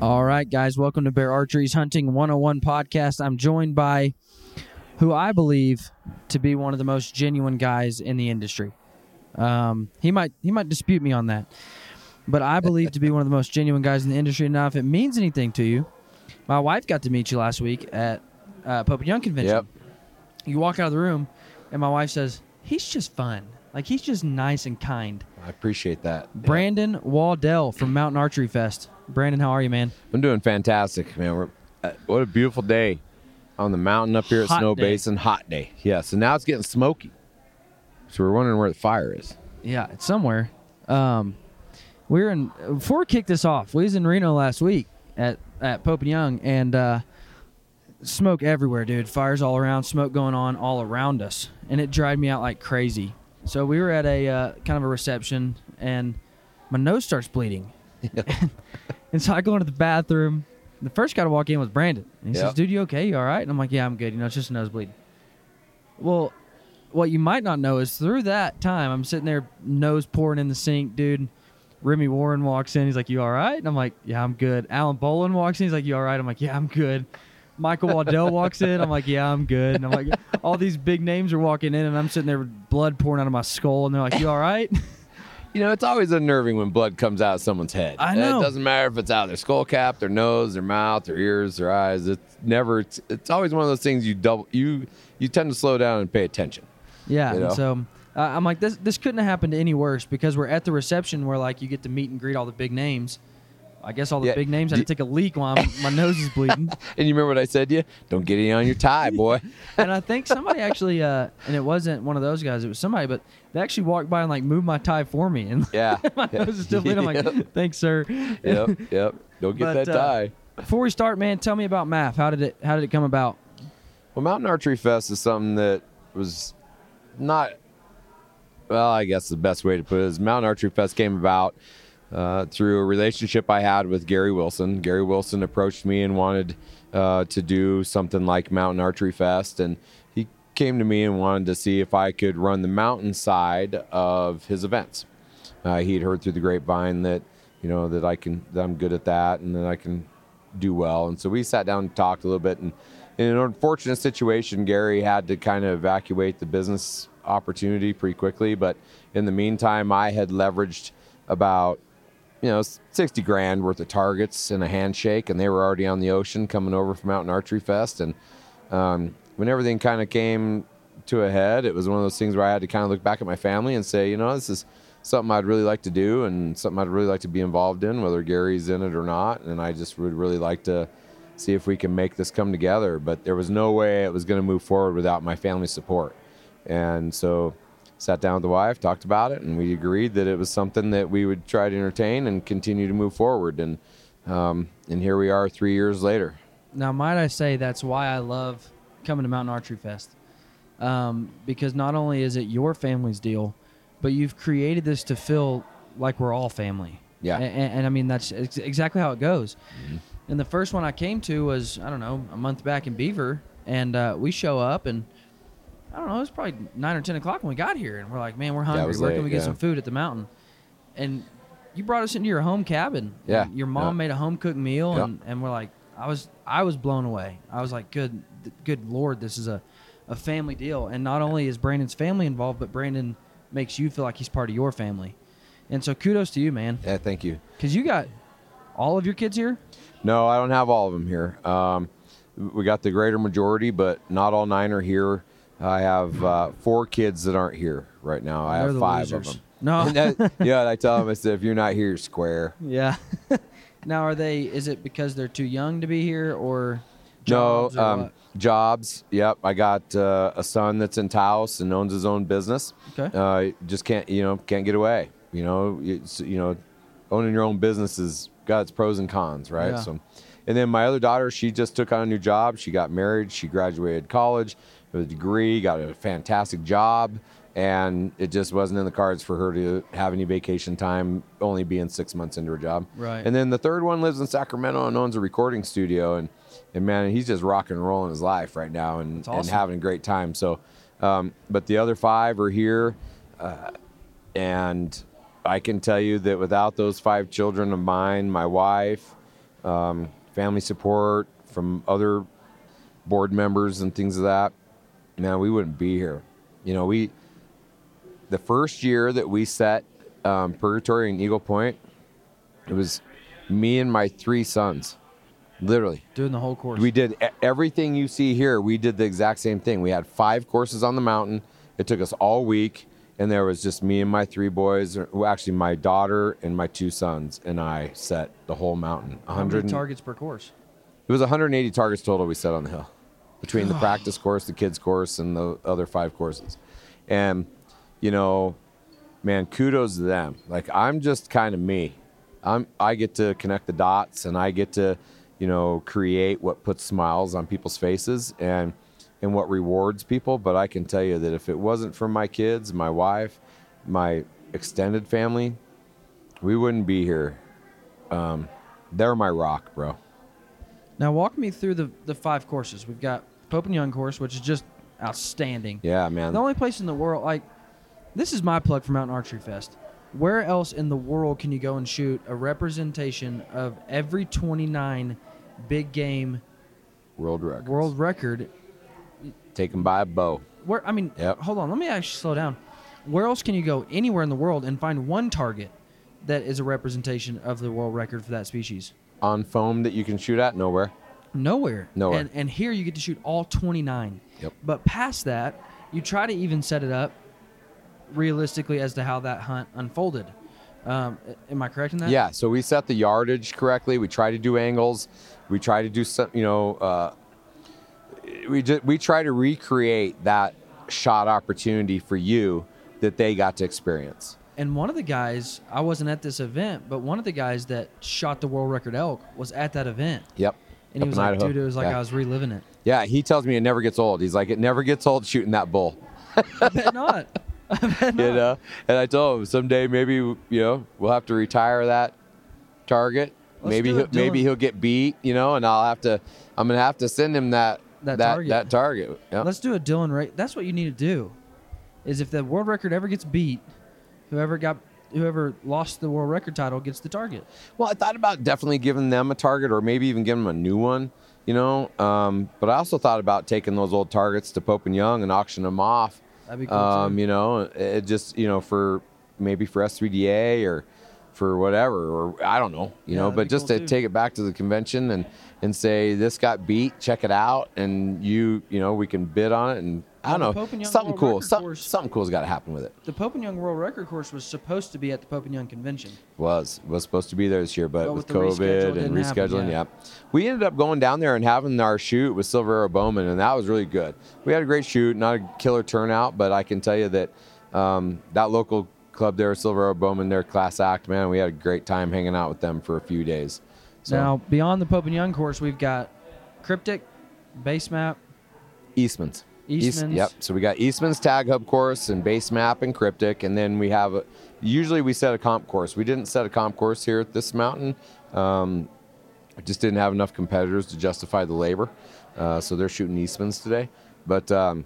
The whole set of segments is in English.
All right, guys, welcome to Bear Archery's Hunting 101 podcast. I'm joined by who I believe to be one of the most genuine guys in the industry. Um, he might he might dispute me on that, but I believe to be one of the most genuine guys in the industry. Now, if it means anything to you, my wife got to meet you last week at uh, Pope and Young convention. Yep. You walk out of the room, and my wife says, "He's just fun. Like he's just nice and kind." I appreciate that. Brandon Waddell from Mountain Archery Fest. Brandon, how are you, man? I'm doing fantastic, man. We're, uh, what a beautiful day on the mountain up here at Hot Snow day. Basin. Hot day. Yeah. So now it's getting smoky. So we're wondering where the fire is. Yeah, it's somewhere. Um, we were in before we kicked this off. We was in Reno last week at at Pope and Young, and uh, smoke everywhere, dude. Fires all around, smoke going on all around us, and it dried me out like crazy. So we were at a uh, kind of a reception, and my nose starts bleeding, and so I go into the bathroom. The first guy to walk in was Brandon. And he says, "Dude, you okay? You all right?" And I'm like, "Yeah, I'm good. You know, it's just a nosebleed." Well, what you might not know is through that time, I'm sitting there, nose pouring in the sink, dude. Remy Warren walks in. He's like, "You all right?" And I'm like, "Yeah, I'm good." Alan Bolin walks in. He's like, "You all right?" I'm like, "Yeah, I'm good." Michael Waddell walks in. I'm like, "Yeah, I'm good." And I'm like, all these big names are walking in, and I'm sitting there with blood pouring out of my skull, and they're like, "You all right?" You know, it's always unnerving when blood comes out of someone's head. I know. It doesn't matter if it's out of their skull cap, their nose, their mouth, their ears, their eyes. It's never. It's, it's always one of those things you double. You you tend to slow down and pay attention. Yeah. You and know? so uh, I'm like, this this couldn't have happened any worse because we're at the reception where like you get to meet and greet all the big names. I guess all the Yeah, big names had to take a leak while I'm, my nose is bleeding. And you remember what I said to you? Don't get any on your tie, boy. and I think somebody actually, uh, and it wasn't one of those guys. It was somebody, but they actually walked by and like moved my tie for me, and Yeah. my nose is still bleeding. I'm Yep. like, thanks, sir. yep. Yep. Don't get But, that uh, tie. Before we start, man, tell me about MAF. How did it How did it come about? Well, Mountain Archery Fest is something that was not. Well, I guess the best way to put it is Mountain Archery Fest came about uh, through a relationship I had with Gary Wilson. Gary Wilson approached me and wanted uh, to do something like Mountain Archery Fest, and he came to me and wanted to see if I could run the mountain side of his events. Uh, he had heard through the grapevine that you know that I can that I'm good at that and that I can do well. And so we sat down and talked a little bit. And in an unfortunate situation, Gary had to kind of evacuate the business opportunity pretty quickly. But in the meantime, I had leveraged about you know 60 grand worth of targets and a handshake, and they were already on the ocean coming over from Mountain Archery Fest. And um, when everything kind of came to a head, it was one of those things where I had to kind of look back at my family and say, you know, this is something I'd really like to do and something I'd really like to be involved in, whether Gary's in it or not. And I just would really like to see if we can make this come together. But there was no way it was going to move forward without my family support. And so sat down with the wife, talked about it, and we agreed that it was something that we would try to entertain and continue to move forward. And um, and here we are, three years later. Now, might I say that's why I love coming to Mountain Archery Fest, um, because not only is it your family's deal, but you've created this to feel like we're all family. Yeah. A- a- and, I mean that's ex- exactly how it goes. And the first one I came to was I don't know a month back in Beaver, and uh, we show up and I don't know it was probably nine or ten o'clock when we got here, and we're like, man, we're hungry. Where can late, we get yeah. some food at the mountain? And you brought us into your home cabin. Yeah, Your mom yeah. made a home cooked meal, Yeah. and, and we're like, I was I was blown away. I was like, good good lord, this is a a family deal. And not only is Brandon's family involved, but Brandon makes you feel like he's part of your family. And so kudos to you, man, Yeah, thank you. because you got all of your kids here? No, I don't have all of them here. Um, we got the greater majority, but not all nine are here. I have uh, four kids that aren't here right now. I They're have the five losers. of them. No. That- yeah, I tell them, I said, if you're not here, you're square. Yeah. now, are they? Is it because they're too young to be here, or No, jobs, or um, jobs. Yep, I got uh, a son that's in Taos and owns his own business. Okay. Uh, just can't, you know, can't get away. You know, you know, owning your own business is got its pros and cons, right? Yeah. So, and then my other daughter, she just took on a new job. She got married. She graduated college with a degree, got a fantastic job, and it just wasn't in the cards for her to have any vacation time, only being six months into her job. Right. And then the third one lives in Sacramento and owns a recording studio, and and man, he's just rock and rolling his life right now and, That's and having a great time. So, um, but the other five are here, uh, and I can tell you that without those five children of mine, my wife, um, family support from other board members and things of that, man, we wouldn't be here. You know, we the first year that we set um, Purgatory in Eagle Point, it was me and my three sons, literally. doing the whole course? We did everything you see here. We did the exact same thing. We had five courses on the mountain. It took us all week, and there was just me and my three boys. or- Well, actually, my daughter and my two sons, and I set the whole mountain. How 100 many targets per course? it was 180 targets total we set on the hill between the practice course, the kids course, and the other five courses. And, you know, man, kudos to them. Like I'm just kind of me. I'm I get to connect the dots and I get to, you know, create what puts smiles on people's faces and and what rewards people. But I can tell you that if it wasn't for my kids, my wife, my extended family, we wouldn't be here. Um, they're my rock, bro. Now, walk me through the the five courses. We've got Pope and Young course, which is just outstanding. Yeah, man. The only place in the world, like, this is my plug for Mountain Archery Fest. Where else in the world can you go and shoot a representation of every 29 big game World record. world record? Taken by a bow. Where I mean, Yep. hold on, let me actually slow down. Where else can you go anywhere in the world and find one target that is a representation of the world record for that species? On foam that you can shoot at? Nowhere. Nowhere. Nowhere. And, and here you get to shoot all 29. Yep. But past that, you try to even set it up realistically as to how that hunt unfolded. Um, am I correct in that? Yeah, so we set the yardage correctly. We try to do angles. We try to do some, you know, uh, we just, we try to recreate that shot opportunity for you that they got to experience. And one of the guys, I wasn't at this event, but one of the guys that shot the world record elk was at that event. Yep. And he was like, Idaho. dude, it was like yeah. I was reliving it. Yeah, he tells me it never gets old. He's like, it never gets old shooting that bull. I bet not. I bet not. you know. And I told him someday maybe you know we'll have to retire that target. Let's maybe he'll, maybe he'll get beat, you know, and I'll have to. I'm gonna have to send him that That that target. that target. Let's do a Dylan Ray. That's what you need to do. Is if the world record ever gets beat, whoever got whoever lost the world record title gets the target. Well, I thought about definitely giving them a target, or maybe even giving them a new one, you know. Um, but I also thought about taking those old targets to Pope and Young and auction them off. That'd be cool Um, you know, it just you know for maybe for S3DA or for whatever, or I don't know, you Yeah, know. But just cool to too. take it back to the convention and and say this got beat, check it out, and you you know we can bid on it, and I don't know Pope and Young something World cool, something course- something cool's got to happen with it. The Pope and Young world record course was supposed to be at the Pope and Young convention. was was supposed to be there this year, but, But with, with the reschedule, COVID and happen, rescheduling, yeah. We ended up going down there and having our shoot with Silver Arrow Bowman, and that was really good. We had a great shoot, not a killer turnout, but I can tell you that um, that local club there, Silver Arrow Bowman, their class act, man, we had a great time hanging out with them for a few days. So Now, beyond the Pope and Young course, we've got Kryptek, Base Map, Eastman's. East- yep. So we got Eastman's tag hub course and base map and Kryptek, and then we have a, usually we set a comp course. We didn't set a comp course here at this mountain. Um, I just didn't have enough competitors to justify the labor, uh, so they're shooting Eastman's today. But um,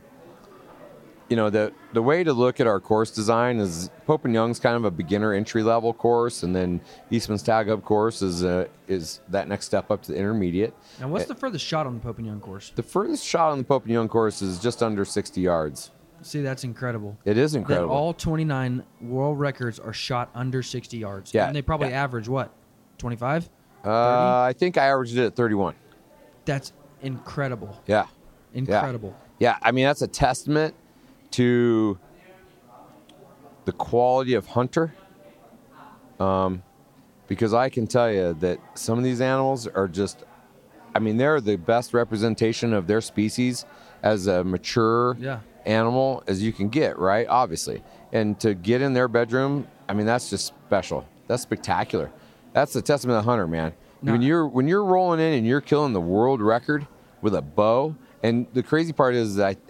you know the the way to look at our course design is Pope and Young's kind of a beginner entry level course, and then Eastman's tag hub course is uh, is that next step up to the intermediate. And what's the furthest shot on the Pope and Young course? The furthest shot on the Pope and Young course is just under 60 yards. See, that's incredible. It is That incredible. all 29 world records are shot under 60 yards. Yeah, And they probably yeah. average what? 25? Uh, I think I averaged it at 31. That's incredible. Yeah. Incredible. Yeah, I mean that's a testament to the quality of hunter. Um, because I can tell you that some of these animals are just, I mean, they're the best representation of their species as a mature Yeah. animal as you can get, right? Obviously, and to get in their bedroom, I mean, that's just special. That's spectacular. That's the testament of the hunter, man. When you're when you're rolling in and you're killing the world record with a bow, and the crazy part is that I,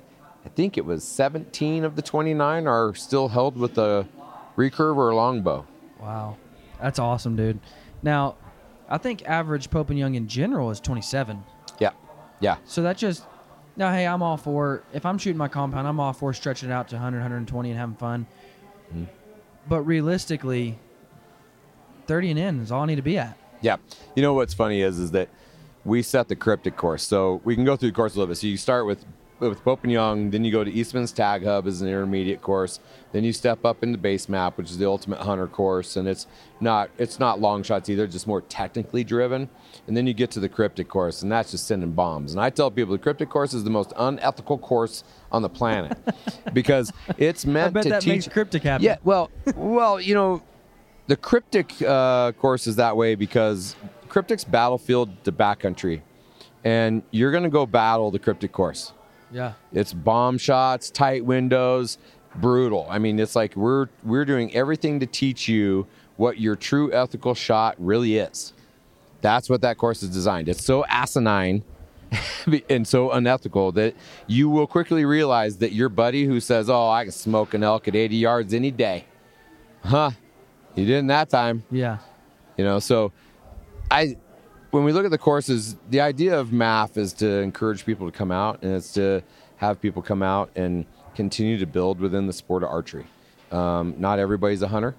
I think it was 17 of the 29 are still held with a recurve or a longbow. Wow. That's awesome, dude. Now, I think average Pope and Young in general is 27. Yeah, yeah, So that just now, hey, I'm all for if I'm shooting my compound, I'm all for stretching it out to 100, 120 and having fun. Mm-hmm. But realistically, 30 and in is all I need to be at. yeah. You know what's funny is is that we set the Kryptek course, so we can go through the course a little bit. So you start with with Pope and Young, then you go to Eastman's Tag Hub as an intermediate course. Then you step up into Base Map, which is the ultimate hunter course, and it's not it's not long shots either, just more technically driven. And then you get to the Kryptek course, and that's just sending bombs. And I tell people the Kryptek course is the most unethical course on the planet because it's I meant bet to that teach. makes Kryptek happen. Yeah, well, well, you know, the Kryptek uh, course is that way because Kryptek's battlefield to backcountry, and you're going to go battle the Kryptek course. Yeah. It's bomb shots, tight windows, brutal. I mean, it's like we're we're doing everything to teach you what your true ethical shot really is. That's what that course is designed. It's so asinine and so unethical that you will quickly realize that your buddy who says, "Oh, I can smoke an elk at 80 yards any day," huh? You didn't that time. Yeah. You know, so I when we look at the courses, the idea of MAF is to encourage people to come out and it's to have people come out and continue to build within the sport of archery. Um, not everybody's a hunter,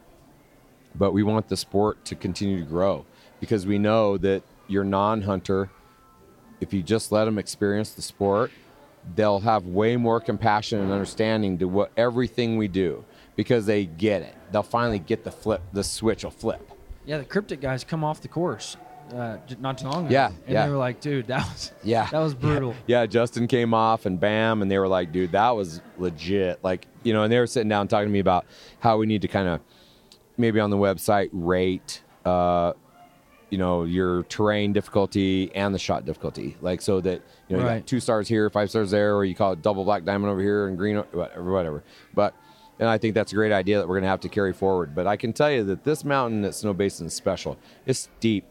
but we want the sport to continue to grow because we know that your non-hunter, if you just let them experience the sport, they'll have way more compassion and understanding to what everything we do because they get it. They'll finally get the flip, the switch will flip. Yeah, the Kryptek guys come off the course uh, not too long ago. Yeah, And yeah. they were like, dude, that was Yeah. that was brutal. Yeah, Justin came off and bam, and they were like, dude, that was legit. Like, you know, and they were sitting down talking to me about how we need to kind of maybe on the website rate, uh, you know, your terrain difficulty and the shot difficulty. Like, so that, you know, you got two stars here, five stars there, or you call it double black diamond over here and green, whatever, whatever. But, and I think that's a great idea that we're going to have to carry forward. But I can tell you that this mountain at Snow Basin is special. It's steep.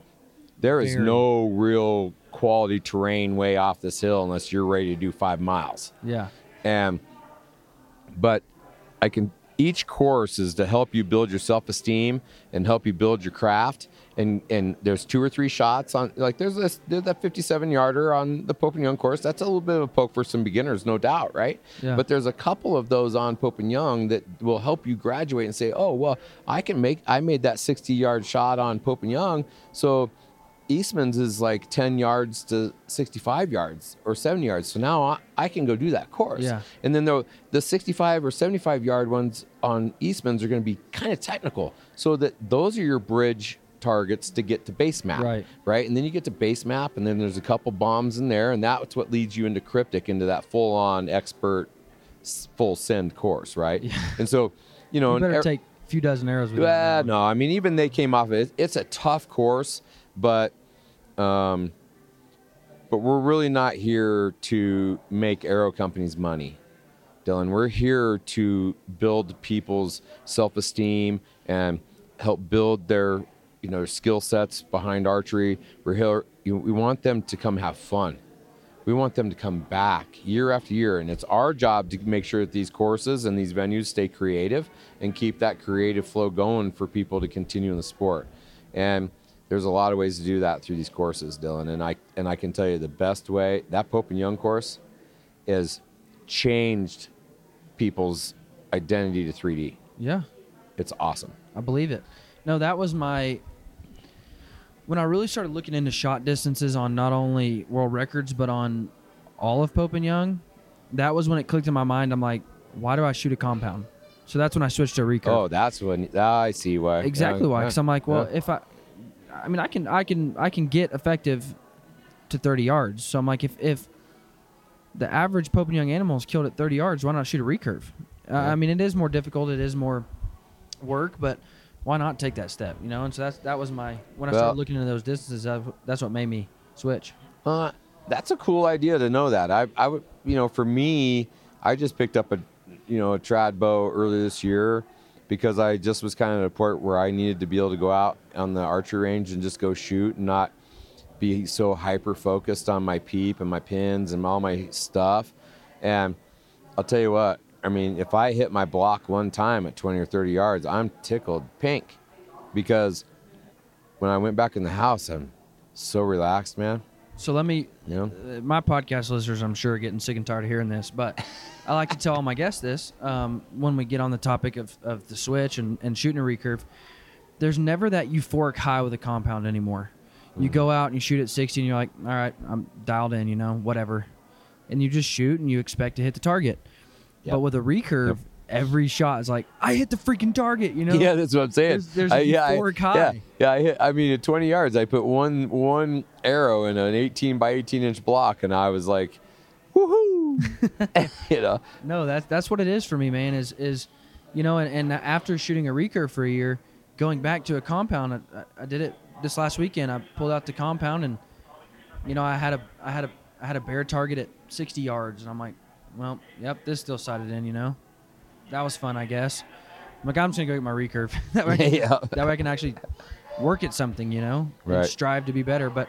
There is Very. no real quality terrain way off this hill unless you're ready to do five miles. Yeah. And but I can each course is to help you build your self-esteem and help you build your craft. And and there's two or three shots on like there's this there's that 57 yarder on the Pope and Young course. That's a little bit of a poke for some beginners, no doubt, right? Yeah. But there's a couple of those on Pope and Young that will help you graduate and say, oh well, I can make I made that 60 yard shot on Pope and Young, so Eastman's is like 10 yards to 65 yards or 70 yards. So now I, I can go do that course. Yeah. And then the, the 65 or 75 yard ones on Eastman's are going to be kind of technical. So that those are your bridge targets to get to base map. Right. Right. And then you get to base map, and then there's a couple bombs in there. And that's what leads you into Kryptek, into that full on expert full send course. Right. Yeah. And so, you know, You better er- take a few dozen arrows with you. no, I mean even they came off of it. It's a tough course, but um, but we're really not here to make arrow companies money, Dylan. We're here to build people's self-esteem and help build their you know skill sets behind archery. We're here. We want them to come have fun. We want them to come back year after year, and it's our job to make sure that these courses and these venues stay creative and keep that creative flow going for people to continue in the sport. And there's a lot of ways to do that through these courses, Dylan. And I and I can tell you the best way that Pope and Young course is changed people's identity to 3D. Yeah. It's awesome. I believe it. No, that was my when I really started looking into shot distances on not only world records but on all of Pope and Young. That was when it clicked in my mind. I'm like, why do I shoot a compound? So that's when I switched to recurve. Oh, that's when ah, I see why. exactly Yeah, why. yeah, Because I'm like, well, yeah. if I I mean, I can I can I can get effective to 30 yards. So I'm like, if if the average Pope and Young animal is killed at 30 yards, why not shoot a recurve? Uh, Yeah. I mean, it is more difficult. It is more work, but why not take that step? You know. And so that's that was my when I Well- started looking into those distances. That, that's what made me switch. Uh, that's a cool idea to know that. I, I would, you know, for me, I just picked up a, you know, a trad bow earlier this year because I just was kind of at a point where I needed to be able to go out on the archery range and just go shoot and not be so hyper focused on my peep and my pins and all my stuff. And I'll tell you what, I mean, if I hit my block one time at 20 or 30 yards, I'm tickled pink because when I went back in the house, I'm so relaxed, man. So let me You know? uh, my podcast listeners, I'm sure, are getting sick and tired of hearing this, but I like to tell all my guests this um, when we get on the topic of, of the switch and, and shooting a recurve. There's never that euphoric high with a compound anymore. You go out and you shoot at 60, and you're like, all right, I'm dialed in, you know, whatever. And you just shoot and you expect to hit the target. Yep. But with a recurve, Yep. Every shot is like, I hit the freaking target, you know? Yeah, that's what I'm saying. There's- there's I, yeah, I- yeah, yeah. I hit. I mean, at 20 yards, I put one one arrow in an 18 by 18 inch block, and I was like, woohoo! you know, No, that's that's what it is for me, man. Is is, you know, and, and after shooting a recurve for a year, going back to a compound, I, I did it this last weekend. I pulled out the compound, and you know, I had a I had a I had a bear target at 60 yards, and I'm like, well, yep, this still sighted in, you know. That was fun, I guess. I'm like, I'm just gonna go get my recurve. that, way I can, Yeah. that way I can actually work at something, you know, and Right. strive to be better. But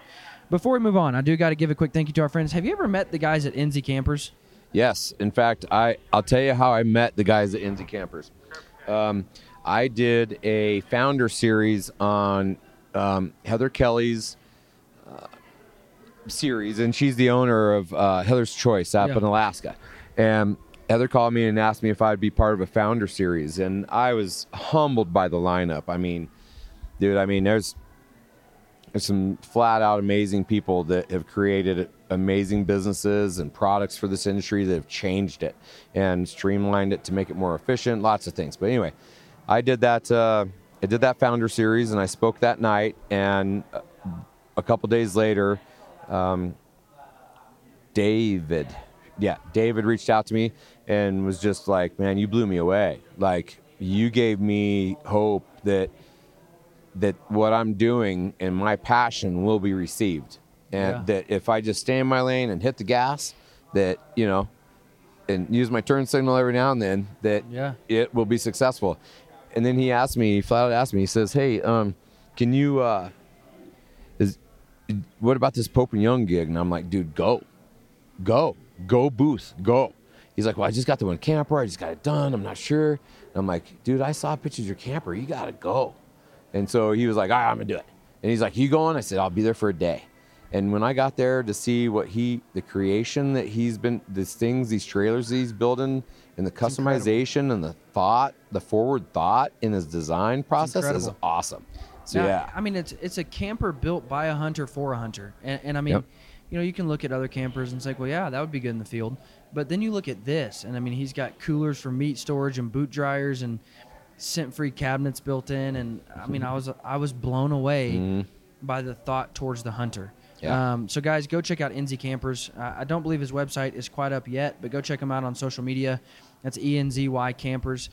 before we move on, I do got to give a quick thank you to our friends. Have you ever met the guys at Enzy Campers? Yes, in fact, I I'll tell you how I met the guys at Enzy Campers. Um, I did a founder series on um, Heather Kelly's uh, series, and she's the owner of uh, Heather's Choice up Yeah. in Alaska. And Heather called me and asked me if I'd be part of a founder series, and I was humbled by the lineup. I mean, dude, I mean, there's there's some flat out amazing people that have created amazing businesses and products for this industry that have changed it and streamlined it to make it more efficient lots of things but anyway i did that uh, i did that founder series and i spoke that night and a couple days later um, david yeah david reached out to me and was just like man you blew me away like you gave me hope that that what I'm doing and my passion will be received, and Yeah. that if I just stay in my lane and hit the gas, that you know, and use my turn signal every now and then, that Yeah. it will be successful. And then he asked me, he flat out asked me, he says, "Hey, um, can you, uh, is, what about this Pope and Young gig?" And I'm like, "Dude, go, go, go booth, go." He's like, "Well, I just got the one camper. I just got it done. I'm not sure." And I'm like, "Dude, I saw pictures of your camper. You gotta go." And so he was like, All right, I'm gonna do it. And he's like, You going? I said, I'll be there for a day. And when I got there to see what he, the creation that he's been, these things, these trailers he's building, and the customization and the thought, the forward thought in his design process is awesome. So Now, yeah, I mean, it's it's a camper built by a hunter for a hunter, and, and I mean, Yep. you know, you can look at other campers and say, well, yeah, that would be good in the field, but then you look at this, and I mean, he's got coolers for meat storage and boot dryers and scent-free cabinets built in, and I mean, I was I was blown away by the thought towards the hunter. Yeah. Um, so guys, go check out Enzy Campers. Uh, I don't believe his website is quite up yet, but go check him out on social media. That's E N Z Y Campers.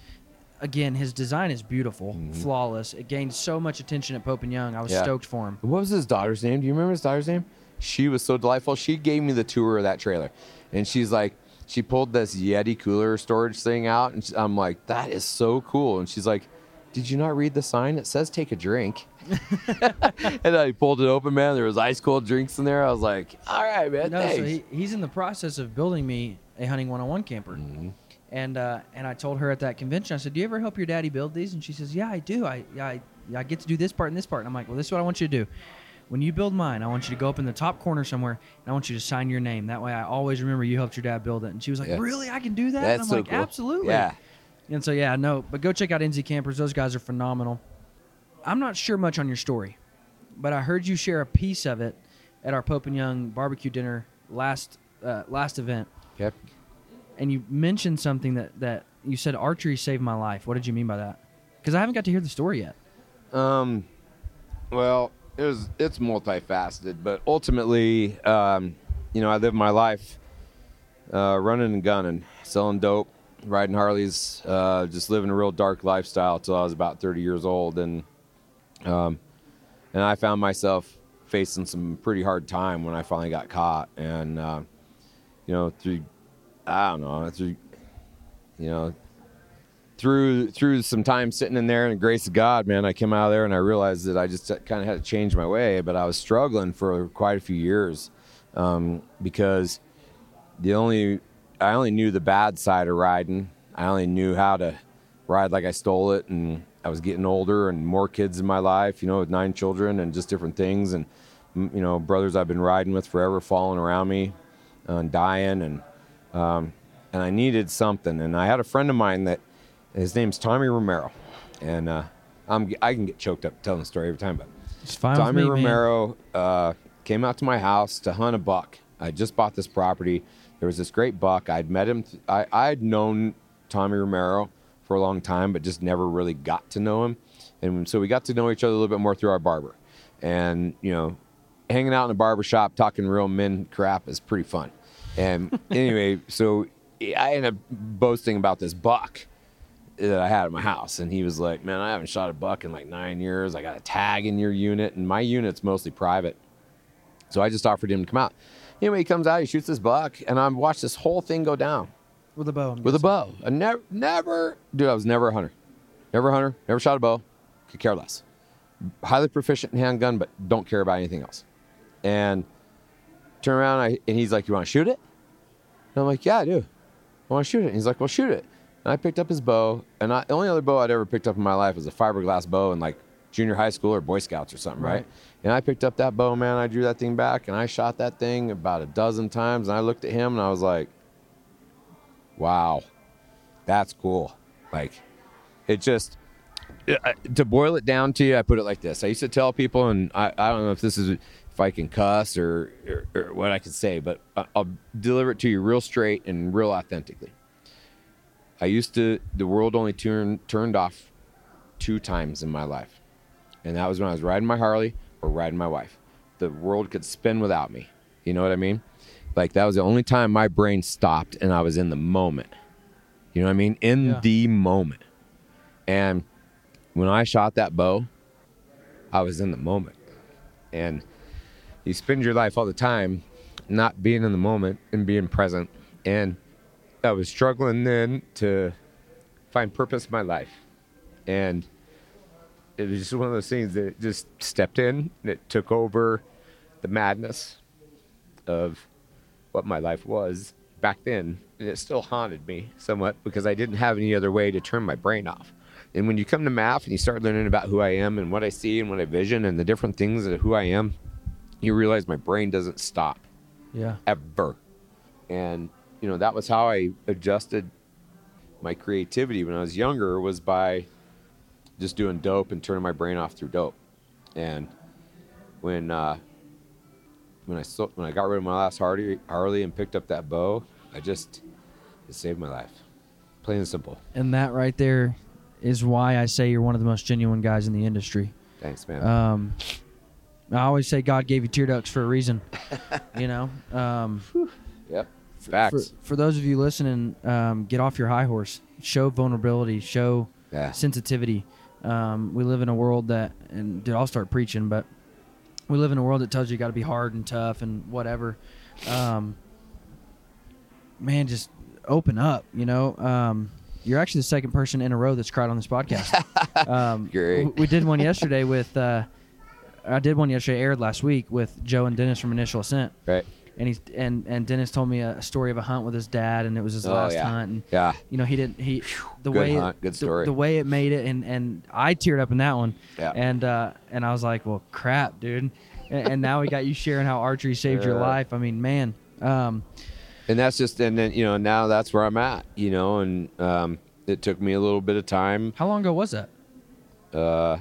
Again, his design is beautiful, flawless. It gained so much attention at Pope and Young. I was Yeah. stoked for him. What was his daughter's name? Do you remember his daughter's name? She was so delightful. She gave me the tour of that trailer, and she's like, she pulled this Yeti cooler storage thing out, and she- I'm like, that is so cool. And she's like, did you not read the sign? It says take a drink. and I pulled it open, man. There was ice cold drinks in there. I was like, all right, man. No, so he, he's in the process of building me a hunting 101 camper. Mm-hmm. And uh, and I told her at that convention, I said, "Do you ever help your daddy build these?" And she says, "Yeah, I do. I I, I get to do this part and this part." And I'm like, "Well, this is what I want you to do. When you build mine, I want you to go up in the top corner somewhere, and I want you to sign your name. That way, I always remember you helped your dad build it." And she was like, Yeah. "Really? I can do that?" That's and I'm so like, cool. "Absolutely." Yeah. And so yeah, no, but go check out Enzy Campers. Those guys are phenomenal. I'm not sure much on your story, but I heard you share a piece of it at our Pope and Young barbecue dinner last uh, last event, Yep. and you mentioned something that that you said archery saved my life. What did you mean by that? Because I haven't got to hear the story yet. Um, well, it was it's multifaceted, but ultimately, um, you know, I lived my life uh, running and gunning, selling dope, riding Harleys, uh, just living a real dark lifestyle till I was about 30 years old, and um, and I found myself facing some pretty hard time when I finally got caught, and uh, you know, through I don't know, through you know, through through some time sitting in there and the grace of God, man, I came out of there and I realized that I just kind of had to change my way. But I was struggling for quite a few years um, because the only I only knew the bad side of riding. I only knew how to ride like I stole it, and I was getting older and more kids in my life. You know, with nine children and just different things, and you know, brothers I've been riding with forever falling around me uh, and dying, and um, and I needed something. And I had a friend of mine that his name's Tommy Romero, and uh, I'm I can get choked up telling the story every time, but It's fine Tommy me. Romero uh, came out to my house to hunt a buck. I just bought this property. There was this great buck. I'd met him. I I'd known Tommy Romero for a long time, but just never really got to know him. And so we got to know each other a little bit more through our barber. And you know, hanging out in a barber shop talking real men crap is pretty fun. And anyway, so I ended up boasting about this buck that I had at my house, and he was like, "Man, I haven't shot a buck in like nine years. I got a tag in your unit, and my unit's mostly private." So I just offered him to come out. Anyway, he comes out, he shoots this buck, and I watched this whole thing go down with a bow. I'm with a bow. I never, never, dude, I was never a hunter, never a hunter, never shot a bow, could care less. Highly proficient in handgun, but don't care about anything else. And turn around, I, and he's like, "You want to shoot it?" And I'm like, "Yeah, I do. I want to shoot it." And he's like, "Well, shoot it." And I picked up his bow, and I, the only other bow I'd ever picked up in my life was a fiberglass bow in like junior high school or Boy Scouts or something, right? Right. And I picked up that bow, man. I drew that thing back, and I shot that thing about a dozen times. And I looked at him, and I was like, "Wow, that's cool." Like, it just to boil it down to you, I put it like this. I used to tell people, and I, I don't know if this is if I can cuss or, or, or what I can say, but uh, I'll deliver it to you real straight and real authentically. I used to the world only turned turned off two times in my life, and that was when I was riding my Harley or riding my wife. The world could spin without me. You know what I mean? Like that was the only time my brain stopped and I was in the moment. You know what I mean? In Yeah. the moment. And when I shot that bow, I was in the moment. And you spend your life all the time not being in the moment and being present. And I was struggling then to find purpose in my life. And it was just one of those things that just stepped in and it took over the madness of what my life was back then. And it still haunted me somewhat because I didn't have any other way to turn my brain off. And when you come to MAF and you start learning about who I am and what I see and what I vision and the different things of who I am, you realize my brain doesn't stop Yeah. ever. And you know that was how I adjusted my creativity when I was younger was by just doing dope and turning my brain off through dope. And when uh, when I sold, when I got rid of my last Harley Harley and picked up that bow, I just it saved my life. Plain and simple. And that right there is why I say you're one of the most genuine guys in the industry. Thanks, man. Um, I always say God gave you tear ducts for a reason. you know. Um, yep. For, Facts. for those of you listening, um, get off your high horse. Show vulnerability. Show yeah. sensitivity. Um, we live in a world that, and dude, I'll start preaching, but we live in a world that tells you you got to be hard and tough and whatever. Um, man, just open up. You know, um, you're actually the second person in a row that's cried on this podcast. um, Great. w- We did one yesterday with. Uh, I did one yesterday, aired last week with Joe and Dennis from Initial Ascent, Right. And he's and and Dennis told me a story of a hunt with his dad, and it was his Oh, last yeah. hunt, and Yeah. you know he didn't he the Good way hunt, it, good story. The, way it made it and and I teared up in that one. Yeah. and uh and I was like well crap dude. And, and now we got you sharing how archery saved your life. I mean man um and that's just and then you know now that's where i'm at you know and um, it took me a little bit of time. How long ago was that? Uh,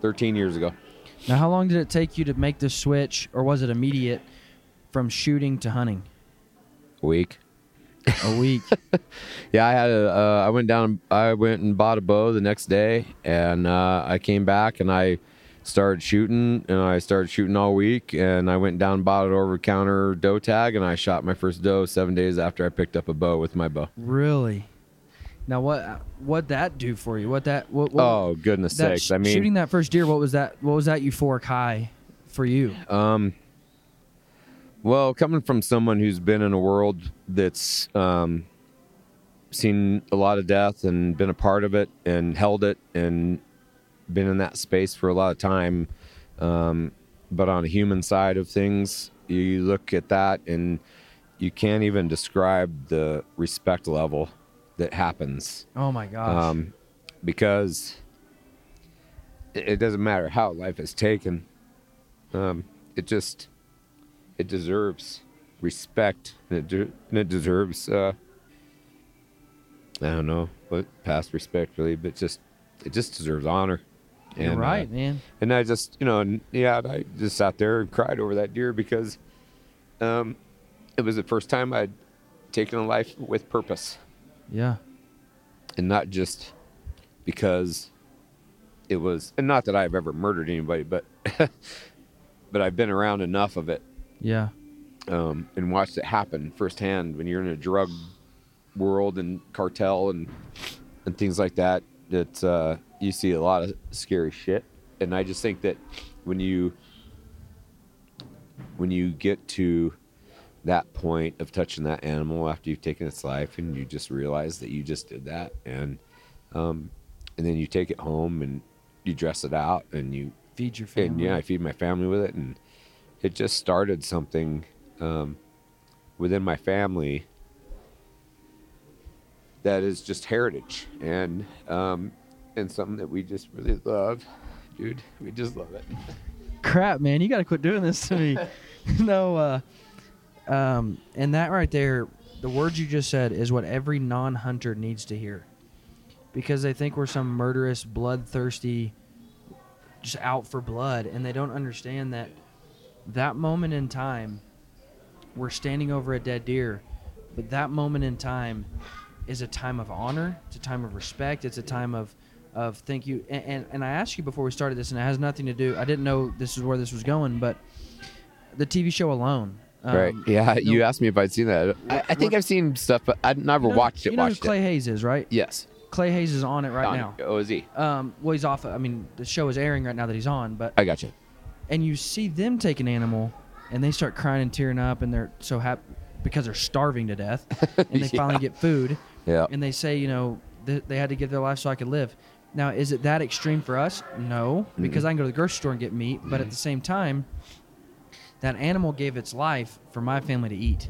13 years ago now how long did it take you to make the switch or was it immediate from shooting to hunting a week a week yeah i had a uh, i went down i went and bought a bow the next day and uh, i came back and i started shooting, and I started shooting all week. And I went down and bought an over counter doe tag, and I shot my first doe seven days after I picked up a bow with my bow. Really? Now what what that do for you? What that what, what Oh goodness that sakes! sh- I mean, shooting that first deer, what was that what was that euphoric high for you? Um, well, coming from someone who's been in a world that's um, seen a lot of death and been a part of it and held it and been in that space for a lot of time, um, but on a human side of things, you look at that and you can't even describe the respect level that happens Oh my gosh. um, because it, it doesn't matter how life is taken. Um, it just it deserves respect and it, de- and it deserves uh, I don't know what past respect really, but just it just deserves honor. You're And, uh, right, man. and I just, you know, and yeah, I just sat there and cried over that deer because um, it was the first time I'd taken a life with purpose Yeah. and not just because it was and not that I've ever murdered anybody but but I've been around enough of it Yeah. um, and watched it happen firsthand when you're in a drug world and cartel and and things like that that uh, you see a lot of scary shit and I just think that when you when you get to that point of touching that animal after you've taken its life and you just realize that you just did that and um, and then you take it home and you dress it out and you Feed your family. and yeah, I feed my family with it, and it just started something um, within my family that is just heritage and um, and something that we just really love, dude. We just love it. crap, man, you got to quit doing this to me. no, uh, um, and that right there, the words you just said is what every non-hunter needs to hear, because they think we're some murderous, bloodthirsty, just out for blood, and they don't understand that that moment in time, we're standing over a dead deer, but that moment in time is a time of honor. It's a time of respect. It's a time of of thank you. And, and, and I asked you before we started this, and it has nothing to do. I didn't know this is where this was going, but the TV show alone. Um, right? Yeah. you know- asked me if I'd seen that. I, I think I've seen stuff, but I've never you know- watched it. You know watched who Clay it. Hayes is, right? Yes. Clay Hayes is on it right On- now. Oh, is he? Um, well, he's off. I mean, the show is airing right now that he's on, but I got you. and you see them take an animal, and they start crying and tearing up, and they're so happy because they're starving to death, and they finally get food, Yeah. and they say, you know, th- they had to give their life so I could live. Now, is it that extreme for us? No, because I can go to the grocery store and get meat, but at the same time, that animal gave its life for my family to eat,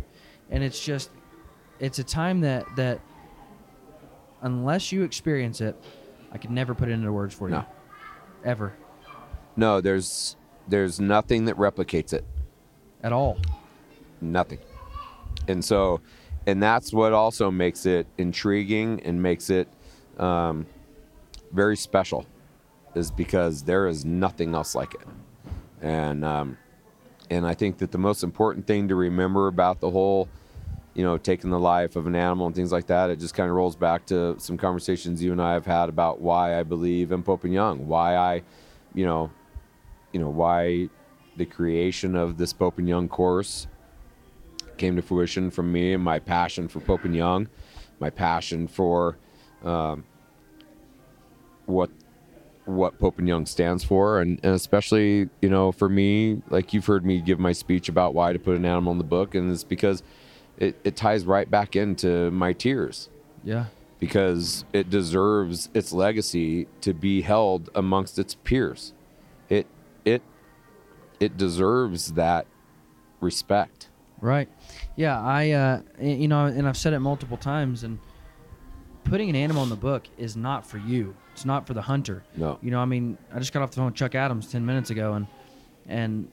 and it's just, it's a time that that unless you experience it, I could never put it into words for you, No. ever, No, there's there's nothing that replicates it. at all. nothing. And so, and that's what also makes it intriguing and makes it um, very special, is because there is nothing else like it. And um, and I think that the most important thing to remember about the whole, you know, taking the life of an animal and things like that, it just kind of rolls back to some conversations you and I have had about why I believe in Pope and Young, why I, you know, you know why the creation of this Pope and Young course came to fruition from me and my passion for Pope and Young, my passion for um, what what Pope and Young stands for, and, and especially you know for me, like you've heard me give my speech about why to put an animal in the book, and it's because it, it ties right back into my tears Yeah. because it deserves its legacy to be held amongst its peers. It it it deserves that respect. Right. Yeah, I uh you know, and I've said it multiple times and putting an animal in the book is not for you. It's not for the hunter. No. You know, I mean, I just got off the phone with Chuck Adams 10 minutes ago and and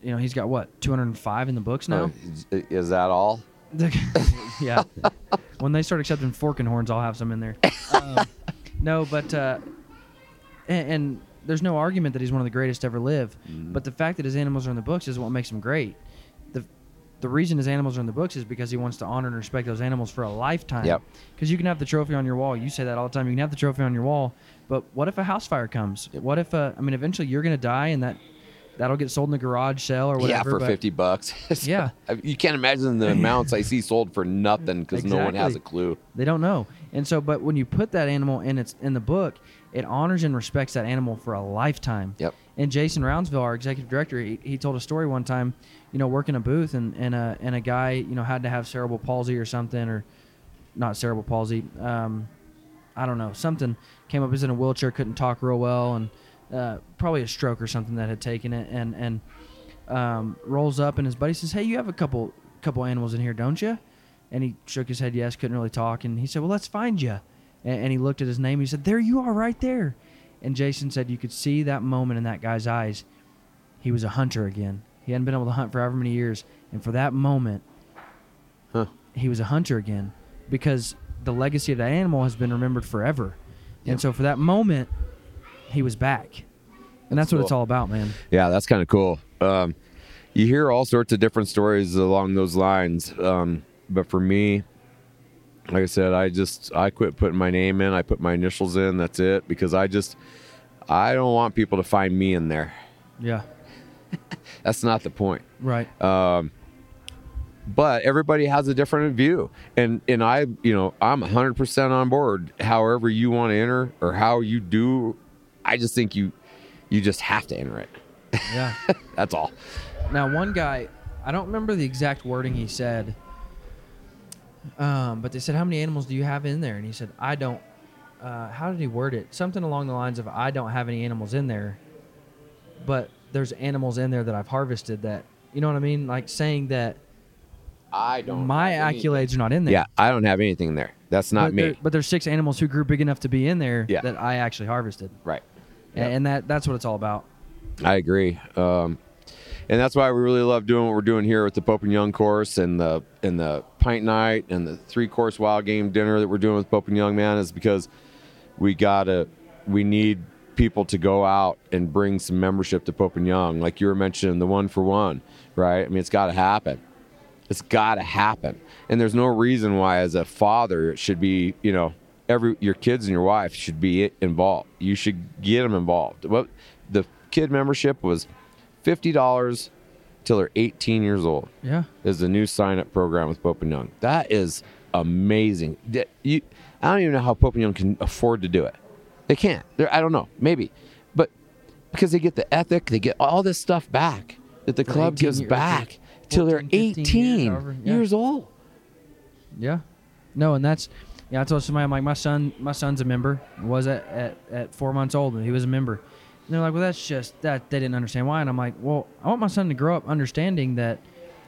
you know, he's got what, 205 in the books now? Uh, is, that all? yeah. when they start accepting fork and horns, I'll have some in there. Um, no, but uh, and, and there's no argument that he's one of the greatest to ever live. But the fact that his animals are in the books is what makes him great. The reason his animals are in the books is because he wants to honor and respect those animals for a lifetime. Yep. Because you can have the trophy on your wall. You say that all the time. You can have the trophy on your wall, but what if a house fire comes? What if uh, I mean, eventually you're gonna die, and that that'll get sold in the garage sale or whatever. yeah, for fifty bucks. Yeah. you can't imagine the amounts I see sold for nothing because no one has a Exactly. clue. They don't know. And so, but when you put that animal in its in the book, it honors and respects that animal for a lifetime. Yep. And Jason Roundsville, our executive director, he, he told a story one time, you know, working a booth and, and a and a guy, you know, had to have cerebral palsy or something or not cerebral palsy. Um, I don't know, something came up. He's in a wheelchair, couldn't talk real well, and uh, probably a stroke or something that had taken it, and and um, rolls up, and his buddy says, "Hey, you have a couple couple animals in here, don't you?" And he shook his head, yes, couldn't really talk, and he said, "Well, let's find you." And, and he looked at his name. He said, "There you are, right there." And Jason said, "You could see that moment in that guy's eyes. He was a hunter again. He hadn't been able to hunt for however many years, and for that moment, Huh. he was a hunter again because the legacy of that animal has been remembered forever. And so for that moment, he was back. And that's, That's what it's all about, man. Yeah, that's kind of cool. Um, you hear all sorts of different stories along those lines, um, but for me, like I said, I just I quit putting my name in. I put my initials in. That's it because I just I don't want people to find me in there. Yeah. That's not the point. Right. but everybody has a different view and and i you know i'm 100% on board however you want to enter or how you do i just think you you just have to enter it yeah. that's all Now, one guy, I don't remember the exact wording he said, um, but they said, How many animals do you have in there? And he said, I don't. Uh, how did he word it? Something along the lines of, I don't have any animals in there, but there's animals in there that I've harvested that, you know what I mean? Like saying that i don't my have any- accolades are not in there. yeah i don't have anything in there that's not but me There, but there's six animals who grew big enough to be in there Yeah. that I actually harvested. right A- And that that's what it's all about. I agree. Um, and that's why we really love doing what we're doing here with the Pope and Young course and the and the pint night and the three course wild game dinner that we're doing with Pope and Young man is because we gotta we need people to go out and bring some membership to Pope and Young, like you were mentioning the one for one, right? I mean, it's got to happen. It's got to happen. And there's no reason why, as a father, it should be, you know, every your kids and your wife should be involved. You should get them involved. What the kid membership was fifty dollars till they're 18 years old. Yeah. Is the new sign up program with Pope and Young. That is amazing. You, I don't even know how Pope and Young can afford to do it. They can't. They're, I don't know. Maybe, but because they get the ethic, they get all this stuff back that the club gives years, back till they're 14, 15 years, 18 yeah. years old. Yeah. No, and that's yeah. I told somebody I'm like my son. My son's a member. Was at at, at four months old, and he was a member. And they're like, well, that's just that they didn't understand why. And I'm like, well, I want my son to grow up understanding that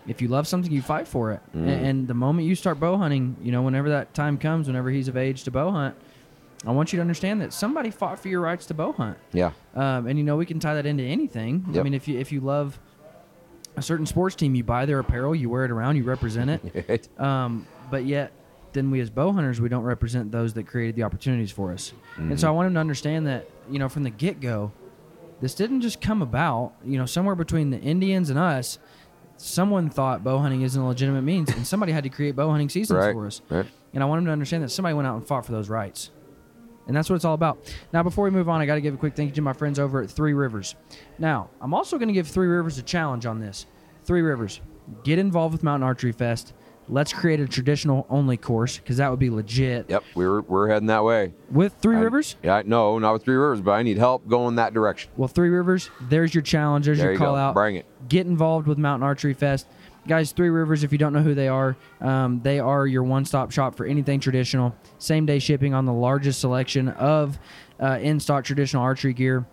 if you love something, you fight for it. Mm. A- And, the moment you start bow hunting, you know, whenever that time comes, whenever he's of age to bow hunt, I want you to understand that somebody fought for your rights to bow hunt. Yeah. Um, and you know we can tie that into anything. I mean, if you if you love a certain sports team, you buy their apparel, you wear it around, you represent it. Right. Um, but yet, then we as bow hunters, we don't represent those that created the opportunities for us. And so I want them to understand that, you know, from the get go, this didn't just come about, you know, somewhere between the Indians and us, someone thought bow hunting isn't a legitimate means, and somebody had to create bow hunting seasons Right. for us. Right. And I want them to understand that somebody went out and fought for those rights. And that's what it's all about. Now, before we move on, I got to give a quick thank you to my friends over at Three Rivers. Now, I'm also going to give Three Rivers a challenge on this. Three Rivers, get involved with Mountain Archery Fest. Let's create a traditional only course because that would be legit. Yep. We're we're heading that way. With Three I- Rivers? Yeah. No, not with Three Rivers, but I need help going that direction. Well, Three Rivers, there's your challenge. There's There your you call go. out. Bring it. Get involved with Mountain Archery Fest. Guys, Three Rivers, if you don't know who they are, um, they are your one stop shop for anything traditional. Same day shipping on the largest selection of uh, in stock traditional archery gear.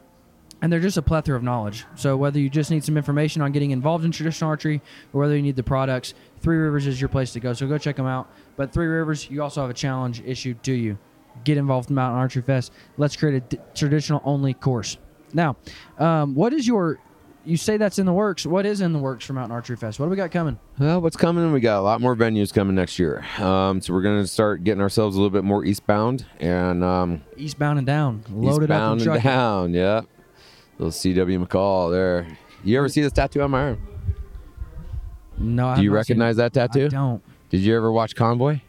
And they're just a plethora of knowledge. So whether you just need some information on getting involved in traditional archery or whether you need the products, Three Rivers is your place to go. So go check them out. But Three Rivers, you also have a challenge issued to you. Get involved in Mountain Archery Fest. Let's create a traditional only course. Now, um, what is your? You say that's in the works. What is in the works for Mountain Archery Fest? What do we got coming? Well, what's coming? We got a lot more venues coming next year. Um, so we're going to start getting ourselves a little bit more eastbound and um, Eastbound and down, loaded up eastbound and and trucking. down. Yeah, little CW McCall there. You ever see this tattoo on my arm? No, I Do you have not seen recognize that it. I tattoo? don't. Did you ever watch Convoy?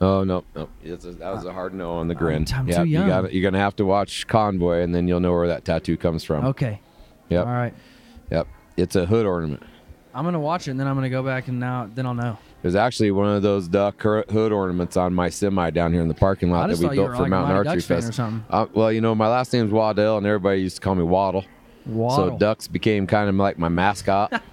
Oh no, no, a, that was a hard no on the grin. I'm yeah, too young. you got You're gonna have to watch Convoy, and then you'll know where that tattoo comes from. Okay. Yep, All right. Yep. It's a hood ornament. I'm gonna watch it and then I'm gonna go back and now then I'll know. There's actually one of those duck hood ornaments on my semi down here in the parking lot that we built for like Mountain Archery Ducks Fest. or something. Uh, well, you know, my last name's Waddell, and everybody used to call me Waddle. Waddle. So ducks became kind of like my mascot.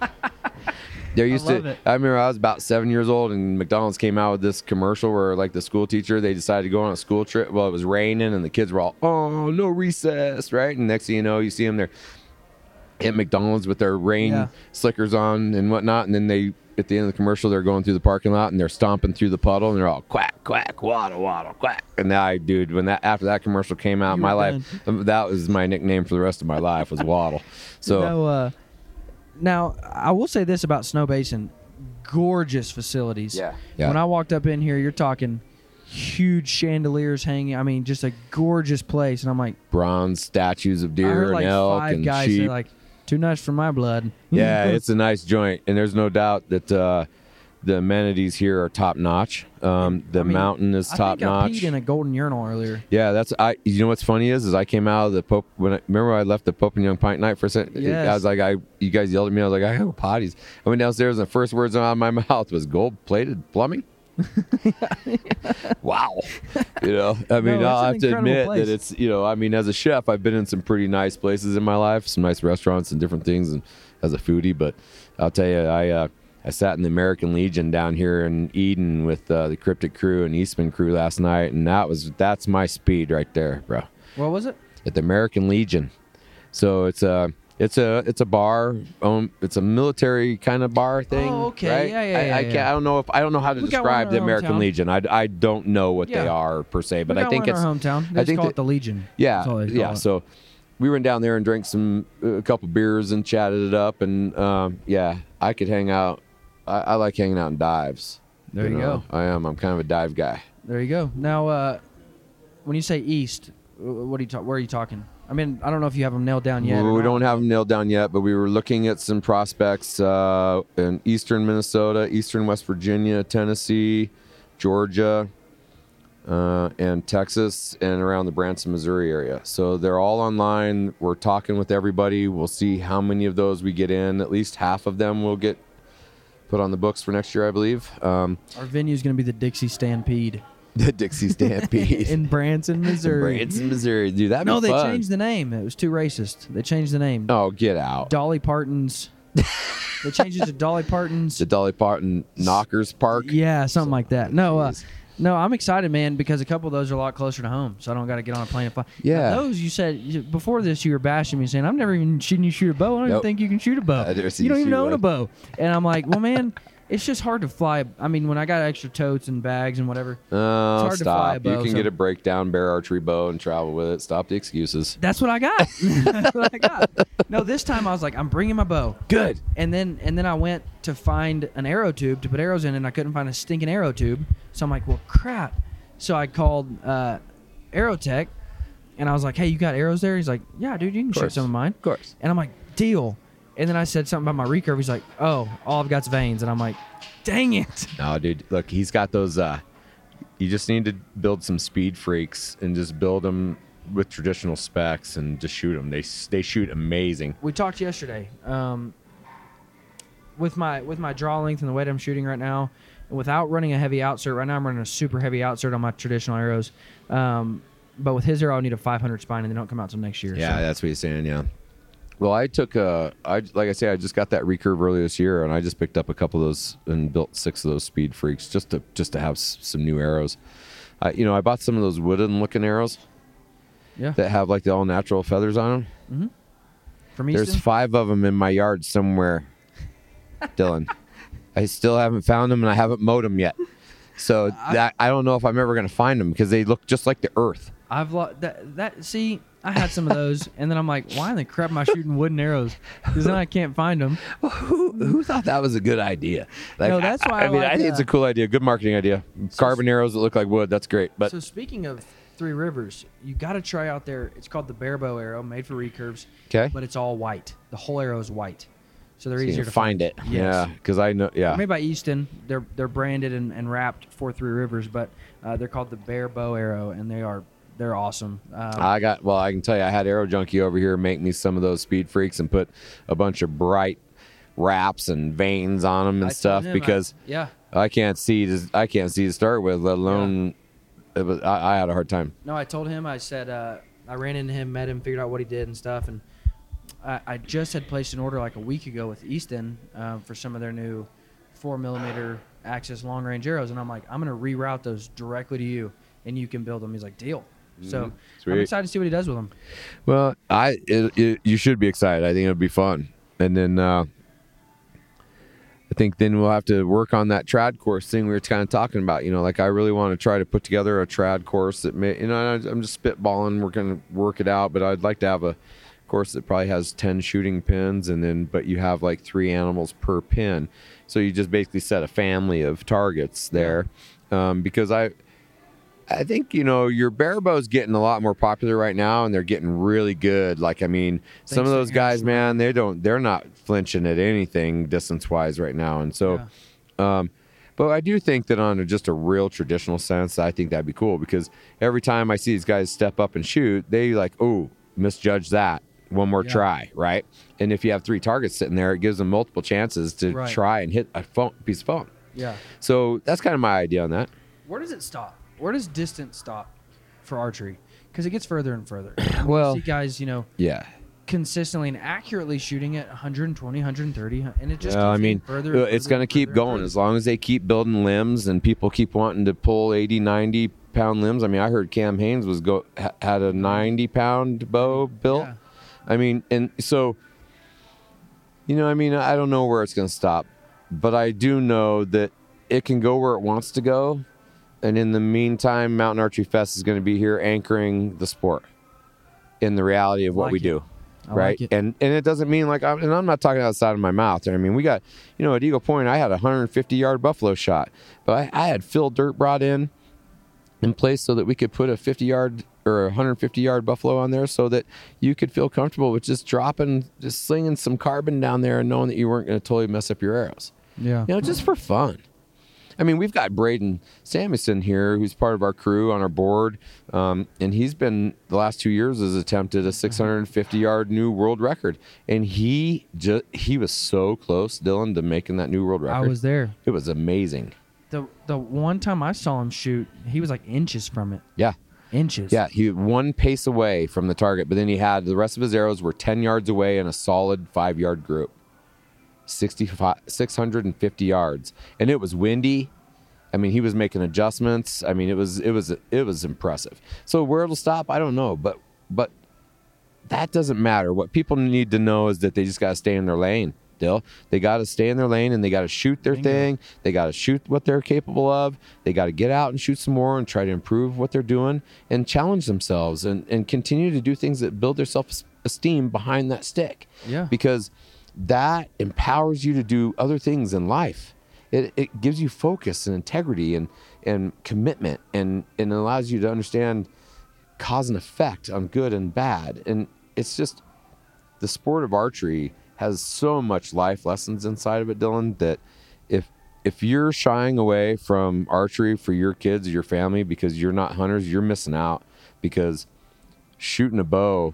There used love to. it. I remember I was about seven years old, and McDonald's came out with this commercial where, like, the school teacher they decided to go on a school trip. Well, it was raining, and the kids were all, "Oh, no recess!" Right? And next thing you know, you see them there at McDonald's with their rain Yeah. slickers on and whatnot, and then they. At the end of the commercial, they're going through the parking lot and they're stomping through the puddle and they're all quack, quack, waddle, waddle, quack. And I, dude, when that after that commercial came out, You my were life, that was my nickname for the rest of my life was Waddle. So No, uh, now I will say this about Snowbasin: gorgeous facilities. Yeah. Yeah. When I walked up in here, you're talking huge chandeliers hanging. I mean, just a gorgeous place. And I'm like, bronze statues of I deer heard and like elk five and guys sheep. say like, too nice for my blood. yeah, it's a nice joint, and there's no doubt that uh, the amenities here are top notch. Um, the I mean, mountain is I top think I notch. peed in a golden urinal earlier. Yeah, that's I. You know what's funny is, is I came out of the Pope when I remember I left the Pope and Young Pint Night for a second. I was like, I you guys yelled at me. I was like, I go potties. I went downstairs and the first words out of my mouth was gold plated plumbing. wow, you know. I mean, No, I'll have to admit place. that it's you know. I mean, as a chef, I've been in some pretty nice places in my life, some nice restaurants and different things, and as a foodie. But I'll tell you, I. Uh, I sat in the American Legion down here in Eden with uh, the Kryptek crew and Eastman crew last night, and that was that's my speed right there, bro What was it? at the American Legion. So it's a it's a it's a bar. Um, it's a military kind of bar thing. Oh, okay. right? Yeah, yeah, I, yeah, I can't. I don't know if I don't know how to We describe the American hometown. Legion. I, I don't know what they are per se, but I think it's hometown. They I think call that- it the Legion. yeah That's yeah. it. So we went down there and drank some a couple beers and chatted it up, and um, yeah, I could hang out. I, I like hanging out in dives. There you know? go. I am. I'm kind of a dive guy. There you go. Now, uh, when you say east, what are you ta- where are you talking? I mean, I don't know if you have them nailed down yet. we don't have them nailed down yet, but we were looking at some prospects uh, in eastern Minnesota, eastern West Virginia, Tennessee, Georgia, uh, and Texas, and around the Branson, Missouri area. So they're all online. We're talking with everybody. We'll see how many of those we get in. At least half of them will get put on the books for next year, I believe. Um, Our venue is going to be the Dixie Stampede the Dixie Stampede in Branson, Missouri. Branson, Missouri. Dude, that'd no, they fun. changed the name. It was too racist. They changed the name. Oh, get out. Dolly Parton's. they changed it to Dolly Parton's. The Dolly Parton Knockers Park. Yeah, something like that. No, uh, no, I'm excited, man, because a couple of those are a lot closer to home, so I don't got to get on a plane and fly. Yeah. Now, those you said before this, you were bashing me, saying I've never even seen you shoot a bow. I don't even think you can shoot a bow. I've never seen you don't even own one. a bow. And I'm like, well, man, it's just hard to fly. I mean, when I got extra totes and bags and whatever, Oh, hard to fly a stop. bow, you can so- get a breakdown bear archery bow and travel with it. Stop the excuses. that's what I got. that's what I got. No, this time I was like, I'm bringing my bow. Good. And then and then I went to find an arrow tube to put arrows in, and I couldn't find a stinking arrow tube. So I'm like, well, crap. So I called uh, Aerotech, and I was like, hey, you got arrows there? He's like, yeah, dude, you can shoot course. some of mine. Of course. And I'm like, deal. And then I said something about my recurve. He's like, oh, all I've got's vanes. And I'm like, dang it. No, dude. Look, he's got those. uh You just need to build some speed freaks and just build them with traditional specs and just shoot them. They they shoot amazing. We talked yesterday. Um, with my with my draw length and the weight I'm shooting right now, without running a heavy outsert. Right now I'm running a super heavy outsert on my traditional arrows. Um, but with his arrow, I need a 500 spine, and they don't come out till next year. Yeah, so- that's what he's saying. Yeah. Well, I took a, I like I say, I just got that recurve earlier this year, and I just picked up a couple of those and built six of those speed freaks just to just to have s- some new arrows. I, you know, I bought some of those wooden looking arrows yeah. that have like the all natural feathers on them. Hmm. From There's five of them in my yard somewhere, Dylan. I still haven't found them, and I haven't mowed them yet. So that I don't know if I'm ever gonna find them because they look just like the earth. I've lost that that see. I had some of those, and then I'm like, why in the crap am I shooting wooden arrows? Because then I can't find them. who who thought that was a good idea? Like, No, that's why I mean, like, I think it's uh, a cool idea, good marketing idea. Carbon arrows that look like wood, that's great. But so speaking of Three Rivers, you got to try out there. It's called the Bear Bow arrow, made for recurves. Okay. But it's all white. The whole arrow is white. so they're So easier to find it. Yes. Yeah, because I know. Yeah, Made by Easton. They're they're branded and, and wrapped for Three Rivers, but uh, they're called the Bear Bow Arrow, and they are they're awesome. Um, I got well. I can tell you, I had Aero Junkie over here make me some of those speed freaks and put a bunch of bright wraps and vanes on them and told stuff him, I- because yeah, I, can't see. To, I can't see to start with, let alone. It was, I, I had a hard time. no, I told him. I said uh, I ran into him, met him, figured out what he did and stuff, and I, I just had placed an order like a week ago with Easton uh, for some of their new four millimeter Axis long range arrows, and I'm like, I'm gonna reroute those directly to you, and you can build them. He's like, deal. So I'm excited to see what he does with them. Well, I it, it, you should be excited. I think it'll be fun, and then uh, I think then we'll have to work on that trad course thing we were kind of talking about. You know, like I really want to try to put together a trad course that may. You know, I'm just spitballing. We're gonna work it out, but I'd like to have a course that probably has 10 shooting pins and then but you have like three animals per pin so you just basically set a family of targets there um, because i I think you know your barebows getting a lot more popular right now, and they're getting really good. Like I mean, some of those guys, Harrison. man, they don't, they're not flinching at anything distance wise right now. And so, um, but I do think that on a, just a real traditional sense, I think that'd be cool because every time I see these guys step up and shoot, they like, oh, misjudge that. One more Yeah. try, right? And if you have three targets sitting there, it gives them multiple chances to Right. try and hit a phone, piece of phone. Yeah. So that's kind of my idea on that. Where does it stop? Where does distance stop for archery? Because it gets further and further. Well- you see guys, you know, Yeah. consistently and accurately shooting at 120, 130, and it just keeps I mean, further. uh, it's further going to keep going as long as they keep building limbs and people keep wanting to pull 80, 90 pound limbs. I mean, I heard Cam Hanes was go had a 90 pound bow built. Yeah. I mean, and so, you know, I mean, I don't know where it's going to stop, but I do know that it can go where it wants to go. And in the meantime, Mountain Archery Fest is going to be here anchoring the sport in the reality of what Like we it. do I right? like. And and it doesn't mean like I'm, and I'm not talking outside of my mouth. I mean, we got you know at Eagle Point, I had a 150 yard buffalo shot, but I, I had fill dirt brought in in place so that we could put a 50 yard or a 150 yard buffalo on there, so that you could feel comfortable with just dropping, just slinging some carbon down there, and knowing that you weren't going to totally mess up your arrows. Yeah. You know, just for fun. I mean, we've got Braden Samuelson here, who's part of our crew on our board, um, and he's been the last two years has attempted a 650 yard new world record, and he just he was so close, Dylan, to making that new world record. I was there. It was amazing. The the one time I saw him shoot, he was like inches from it. Yeah, Inches. yeah. He one pace away from the target, but then he had the rest of his arrows were 10 yards away in a solid five yard group. 65, 650 yards, and it was windy. I mean, he was making adjustments. I mean, it was it was it was impressive. So where it'll stop, I don't know, but but that doesn't matter. What people need to know is that they just got to stay in their lane. Dill, they got to stay in their lane and they got to shoot their thing. They got to shoot what they're capable of. They got to get out and shoot some more and try to improve what they're doing and challenge themselves and, and continue to do things that build their self esteem behind that stick Yeah. because that empowers you to do other things in life. It, it gives you focus and integrity and, and commitment and, and allows you to understand cause and effect on good and bad. And it's just the sport of archery has so much life lessons inside of it, Dylan, that if if you're shying away from archery for your kids or your family because you're not hunters, you're missing out because shooting a bow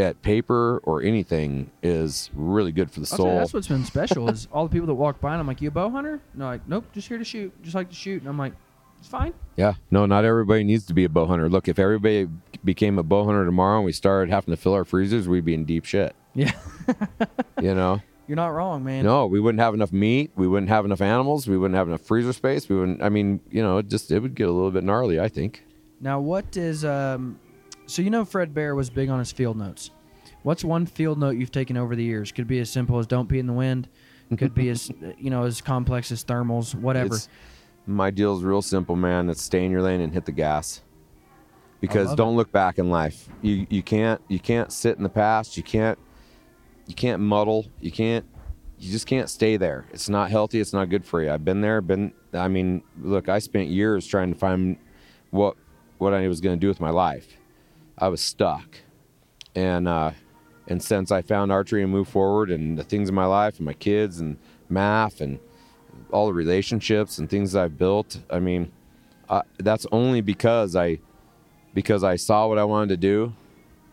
at paper or anything is really good for the I'll tell you, soul. that's what's been special is all the people that walk by and I'm like, you a bow hunter? No, like, nope, just here to shoot, just like to shoot. And I'm like, it's fine. Yeah, no, not everybody needs to be a bow hunter. Look, if everybody became a bow hunter tomorrow and we started having to fill our freezers, we'd be in deep shit. Yeah. You know? You're not wrong, man. no, we wouldn't have enough meat. We wouldn't have enough animals. We wouldn't have enough freezer space. We wouldn't. I mean, you know, it just it would get a little bit gnarly. I think. Now, what is um? So you know Fred Bear was big on his field notes. What's one field note you've taken over the years? Could be as simple as "Don't pee in the wind." Could be as you know as complex as thermals, whatever. It's, my deal is real simple, man. It's stay in your lane and hit the gas. Because don't look back in life. You you can't you can't sit in the past. You can't you can't muddle. You can't you just can't stay there. It's not healthy. It's not good for you. I've been there. Been. I mean, look. I spent years trying to find what what I was going to do with my life. I was stuck, and uh, And since I found archery and moved forward, and the things in my life, and my kids, and MAF, and all the relationships and things I've built, I mean, that's only because I because I saw what I wanted to do,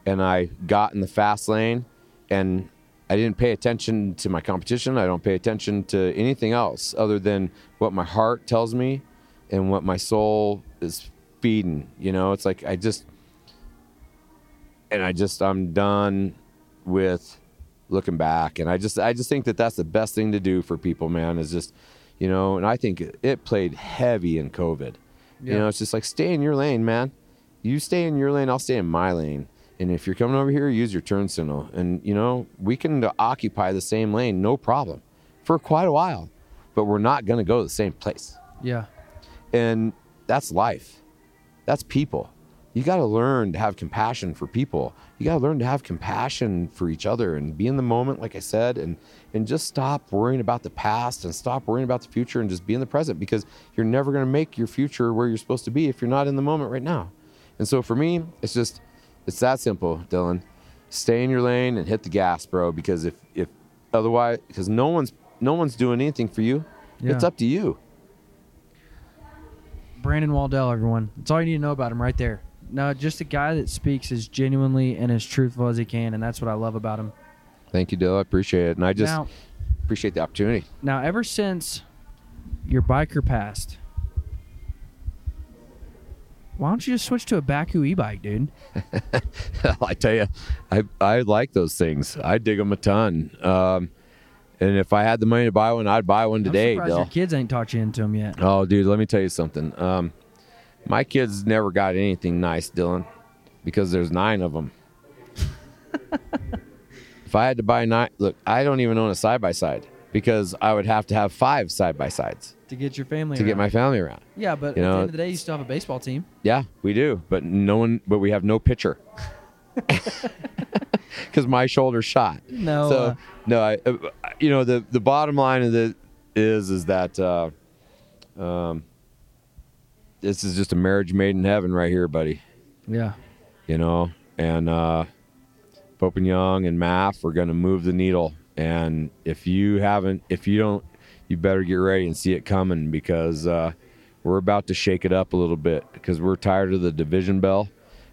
and I got in the fast lane, and I didn't pay attention to my competition. I don't pay attention to anything else other than what my heart tells me and what my soul is feeding. You know, it's like I just, and I just, I'm done with looking back. And I just, I just think that that's the best thing to do for people, man, is just, you know, and I think it played heavy in COVID. You know, it's just like stay in your lane, man. You stay in your lane, I'll stay in my lane. And if you're coming over here, use your turn signal. And you know, we can occupy the same lane, no problem, for quite a while. But we're not going to go to the same place. Yeah. And that's life. That's people. You got to learn to have compassion for people. You got to learn to have compassion for each other and be in the moment, like I said, and and just stop worrying about the past and stop worrying about the future and just be in the present because you're never going to make your future where you're supposed to be if you're not in the moment right now. And so for me, it's just it's that simple, Dylan. Stay in your lane and hit the gas, bro, because if if otherwise because no one's no one's doing anything for you. It's up to you. Brandon Waddell, everyone. That's all you need to know about him right there. No, just a guy that speaks as genuinely and as truthful as he can, and that's what I love about him. Thank you, Dill. I appreciate it. And I just now, appreciate the opportunity. now, ever since your biker passed, why don't you just switch to a Bakcou e-bike, dude? I tell you, I I like those things. I dig them a ton. Um, and if I had the money to buy one, I'd buy one today. Your kids ain't taught you into them yet. Oh, dude, let me tell you something. Um, my kids never got anything nice, Dylan, because there's nine of them. if I had to buy nine, look, I don't even own a side by side because I would have to have five side by sides To get your family to get my family around. yeah, but you at the know- end of the day, you still have a baseball team. Yeah, we do, but no one, but we have no pitcher because my shoulder's shot. No, so uh, no, I, uh, you know the the bottom line of it is is that uh, um, this is just a marriage made in heaven right here, buddy. yeah, You know, and uh, Pope and Young and MAF are going to move the needle. And if you haven't, if you don't, you better get ready and see it coming because uh, we're about to shake it up a little bit because we're tired of the division bell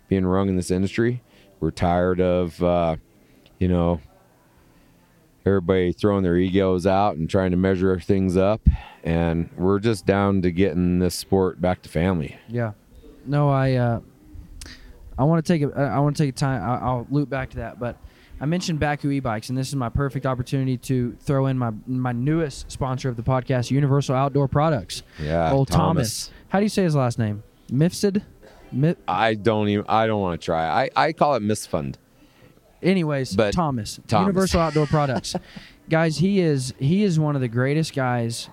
being rung in this industry. We're tired of, uh, you know, everybody throwing their egos out and trying to measure things up. And we're just down to getting this sport back to family. yeah. No, I, uh, I want to take a, I want to take a time. I, I'll loop back to that, but I mentioned Bakcou e-bikes, and this is my perfect opportunity to throw in my my newest sponsor of the podcast, Universal Outdoor Products. Yeah, Old Thomas. How do you say his last name? Mifsud. Mi- I don't even. I don't want to try. I, I call it misfund. Anyways, But- Thomas, Thomas. Universal Outdoor Products, guys, he is he is one of the greatest guys.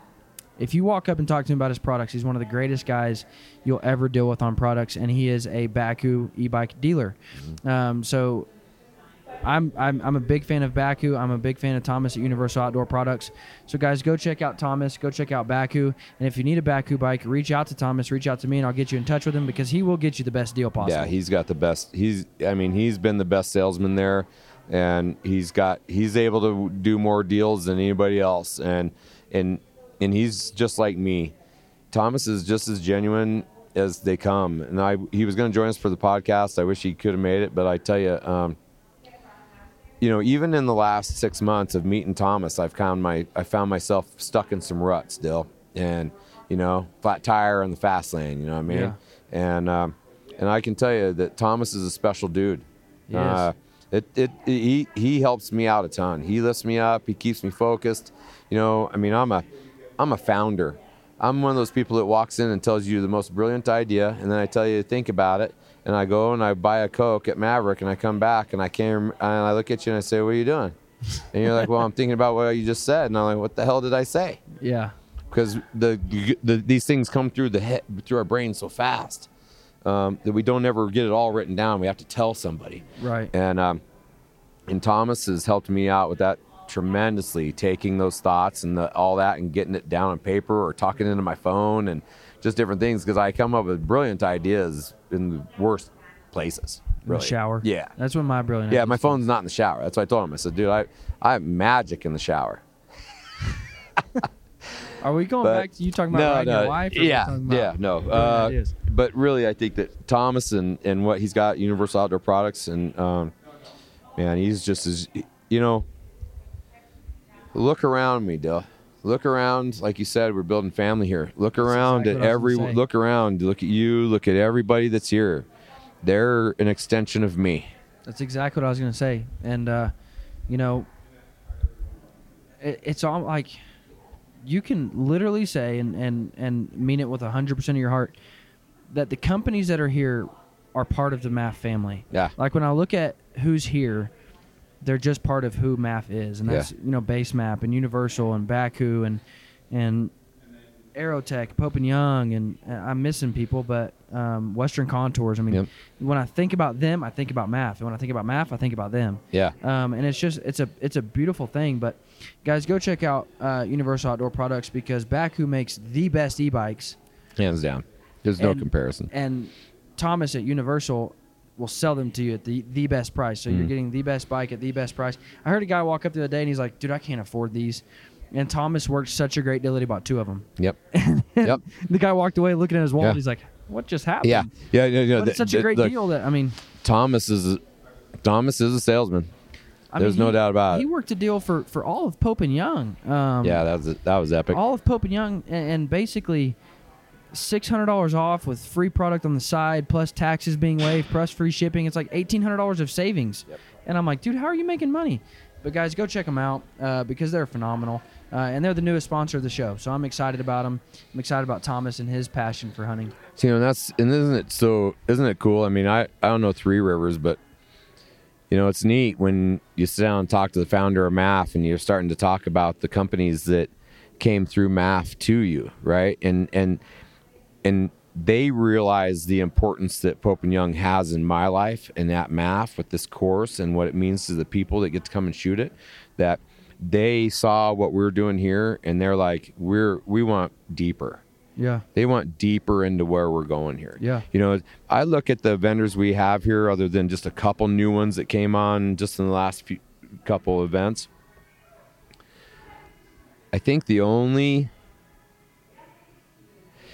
If you walk up and talk to him about his products, he's one of the greatest guys you'll ever deal with on products, and he is a Bakcou e-bike dealer. Mm-hmm. Um, so. I'm, I'm I'm a big fan of Bakcou. I'm a big fan of Thomas at Universal Outdoor Products. So guys, go check out Thomas. Go check out Bakcou. And if you need a Bakcou bike, reach out to Thomas. Reach out to me, and I'll get you in touch with him because he will get you the best deal possible. Yeah, he's got the best. He's. I mean, he's been the best salesman there, and he's got. He's able to do more deals than anybody else, and and and he's just like me. Thomas is just as genuine as they come, and I. He was going to join us for the podcast. I wish he could have made it, but I tell you. Um, you know, even in the last six months of meeting Thomas, I've found my I found myself stuck in some ruts still, and you know, flat tire on the fast lane. You know what I mean? Yeah. And um, and I can tell you that Thomas is a special dude. He is. Uh, it, it he he helps me out a ton. He lifts me up. He keeps me focused. You know, I mean, I'm a I'm a founder. I'm one of those people that walks in and tells you the most brilliant idea, and then I tell you to think about it, and I go and I buy a Coke at Maverick, and I come back and I can't, and I look at you and I say, "What are you doing?" And you're like, "Well, I'm thinking about what you just said," and I'm like, "What the hell did I say?" yeah. because the, the these things come through the head through our brain so fast um, that we don't ever get it all written down. We have to tell somebody. Right. And um, and Thomas has helped me out with that tremendously, taking those thoughts and the, all that and getting it down on paper or talking into my phone and just different things because I come up with brilliant ideas in the worst places. in the shower. Yeah. That's when my brilliant. Yeah, my phone's not in the shower. That's what I told him. I said, dude, I, I have magic in the shower. Are we going But- back to you talking about riding your wife? Yeah, about yeah, no. Uh, but really, I think that Thomas and, and what he's got, Universal Outdoor Products, and um, man, he's just as you know. Look around me, Dill. Look around, like you said, we're building family here. Look around exactly at what I was every. Look around. Look at you. Look at everybody that's here. They're an extension of me. That's exactly what I was gonna say, and uh, you know, it, it's all like you can literally say and and and mean it with hundred percent of your heart that the companies that are here are part of the MAF family. Yeah. Like when I look at who's here, they're just part of who MAF is, and Yeah. that's you know Base Map and Universal and Bakcou and and Aerotech, Pope and Young, and uh, I'm missing people, but um, Western Contours. I mean, Yep. when I think about them, I think about MAF, and when I think about MAF, I think about them. Yeah. Um, and it's just it's a it's a beautiful thing. But guys, go check out uh, Universal Outdoor Products because Bakcou makes the best e-bikes, Hands down. There's no comparison. and Thomas at Universal will sell them to you at the the best price. So you're Mhm. getting the best bike at the best price. I heard a guy walk up the other day and he's like, "Dude, I can't afford these." And Thomas worked such a great deal that he bought two of them. Yep. yep. The guy walked away looking at his wallet. Yeah. He's like, "What just happened?" Yeah. Yeah. Yeah. yeah. But it's The- such a great look, deal that I mean, Thomas is Thomas is a salesman. I There's mean, no he- doubt about He it. He worked a deal for for all of Pope and Young. Um, Yeah, that was that was epic. all of Pope and Young, and, and basically six hundred dollars off with free product on the side, plus taxes being waived, plus free shipping. It's like eighteen hundred dollars of savings. And I'm like, dude, how are you making money? But guys, go check them out uh, because they're phenomenal, uh, and they're the newest sponsor of the show. So I'm excited about them. I'm excited about Thomas and his passion for hunting. So, you know, that's and isn't it so? Isn't it cool? I mean, I I don't know Three Rivers, but you know, it's neat when you sit down and talk to the founder of MAF, and you're starting to talk about the companies that came through MAF to you, right? And and and they realize the importance that Pope and Young has in my life and that MAF with this course and what it means to the people that get to come and shoot it. That they saw what we're doing here, and they're like, we're we want deeper Yeah, they want deeper into where we're going here. Yeah. You know, I look at the vendors we have here, other than just a couple new ones that came on just in the last few couple events. I think the only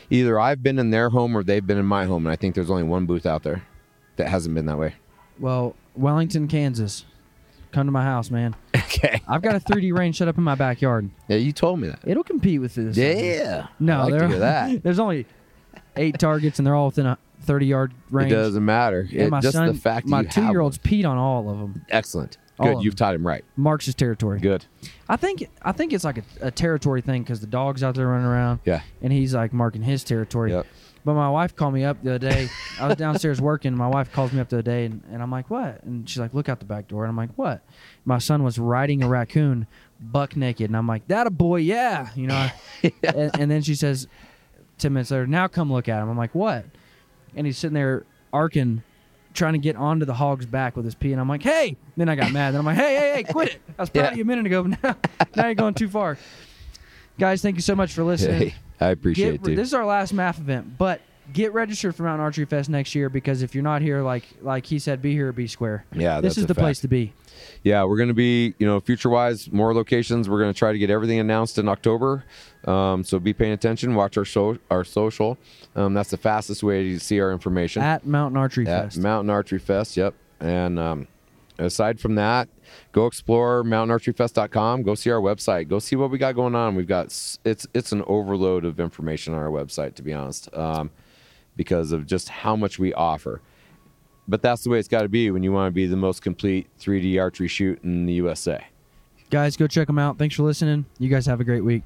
either I've been in their home or they've been in my home, and I think there's only one booth out there that hasn't been that way. well, Wellington, Kansas, come to my house, man. Okay. I've got a 3D range set up in my backyard. Yeah, you told me that. It'll compete with this. Yeah. No, I like to there- hear that. there's only eight targets, and they're all within a 30 yard range. It doesn't matter. And It- my just son, the fact that my two year old's peed on all of them. excellent. All Good. You've taught him right. Marks his territory. Good. I think I think it's like a, a territory thing because the dog's out there running around, Yeah. and he's like marking his territory. Yep. But my wife called me up the other day. I was downstairs working. My wife calls me up the other day, and, and I'm like, "What?" And she's like, "Look out the back door." And I'm like, "What?" My son was riding a raccoon, buck naked, and I'm like, "That a boy, yeah." You know. and, and then she says, ten minutes later, "Now come look at him." I'm like, "What?" And he's sitting there arcing, trying to get onto the hog's back with his pee, and I'm like, "Hey!" Then I got mad. Then I'm like, "Hey, hey, hey, quit it!" I was proud Yeah. of you a minute ago, but now, now you're going too far. Guys, thank you so much for listening. Hey, I appreciate Get, it, dude. this is our last MAF event, but get registered for Mountain Archery Fest next year because if you're not here, like like he said, be here or be square. Yeah, this is the place to be. yeah, we're going to be, you know, future wise, more locations. We're going to try to get everything announced in October. Um, so be paying attention. Watch our show, our social. Um, that's the fastest way to see our information. At Mountain Archery At Fest. Mountain Archery Fest. Yep. And um, aside from that, go explore mountainarcheryfest.com. Go see our website. Go see what we got going on. We've got it's it's an overload of information on our website, to be honest, um, because of just how much we offer. But that's the way it's got to be when you want to be the most complete 3D archery shoot in the USA. Guys, go check them out. Thanks for listening. You guys have a great week.